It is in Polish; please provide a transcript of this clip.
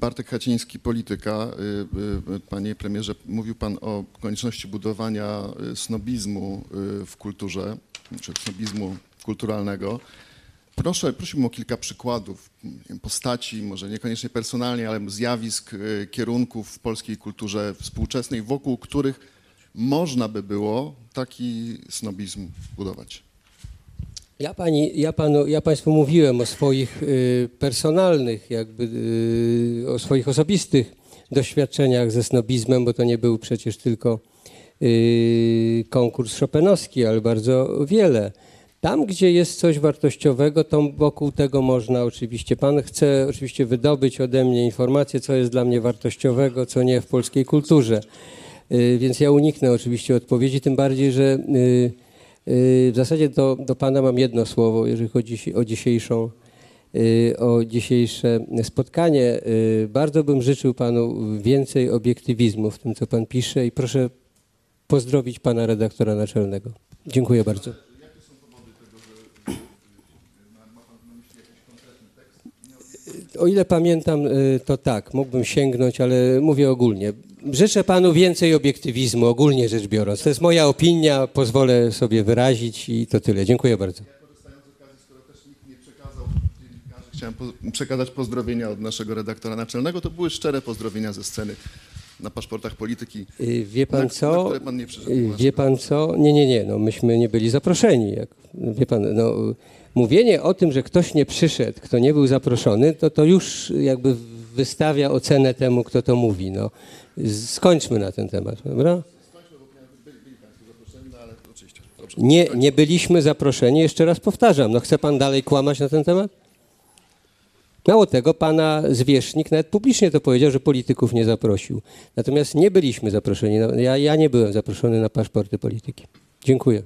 Bartek Haciński, polityka. Y, y, Panie premierze, mówił pan o konieczności budowania y, snobizmu y, w kulturze, czy snobizmu kulturalnego. Proszę, prosiłbym o kilka przykładów postaci, może niekoniecznie personalnie, ale zjawisk, y, kierunków w polskiej kulturze współczesnej, wokół których można by było taki snobizm budować. Ja, pani, ja, panu, ja Państwu mówiłem o swoich y, personalnych, jakby y, o swoich osobistych doświadczeniach ze snobizmem, bo to nie był przecież tylko y, konkurs szopenowski, ale bardzo wiele. Tam, gdzie jest coś wartościowego, to wokół tego można oczywiście. Pan chce oczywiście wydobyć ode mnie informację, co jest dla mnie wartościowego, co nie w polskiej kulturze. Więc ja uniknę oczywiście odpowiedzi, tym bardziej, że w zasadzie do, do Pana mam jedno słowo, jeżeli chodzi o dzisiejszą, y, o dzisiejsze spotkanie. Y, Bardzo bym życzył Panu więcej obiektywizmu w tym, co Pan pisze i proszę pozdrowić Pana redaktora naczelnego. Dziękuję bardzo. O ile pamiętam, y, to tak, mógłbym sięgnąć, ale mówię ogólnie. Życzę panu więcej obiektywizmu, ogólnie rzecz biorąc. To jest moja opinia, pozwolę sobie wyrazić i to tyle. Dziękuję bardzo. Korzystając z okazji, skoro też nikt nie przekazał dziennikarzy, chciałem po, przekazać pozdrowienia od naszego redaktora naczelnego. To były szczere pozdrowienia ze sceny na paszportach polityki. Y, Wie pan Na- na co? które pan nie Y. Wie pan co? Nie, nie, nie, no myśmy nie byli zaproszeni. Jak, wie pan, no, mówienie o tym, że ktoś nie przyszedł, kto nie był zaproszony, to to już jakby wystawia ocenę temu, kto to mówi. No. Skończmy na ten temat, dobra? No. Nie, nie byliśmy zaproszeni, jeszcze raz powtarzam. No chce pan dalej kłamać na ten temat? Mało tego, pana zwierzchnik nawet publicznie to powiedział, że polityków nie zaprosił. Natomiast nie byliśmy zaproszeni. No, Ja, ja nie byłem zaproszony na paszporty polityki. Dziękuję.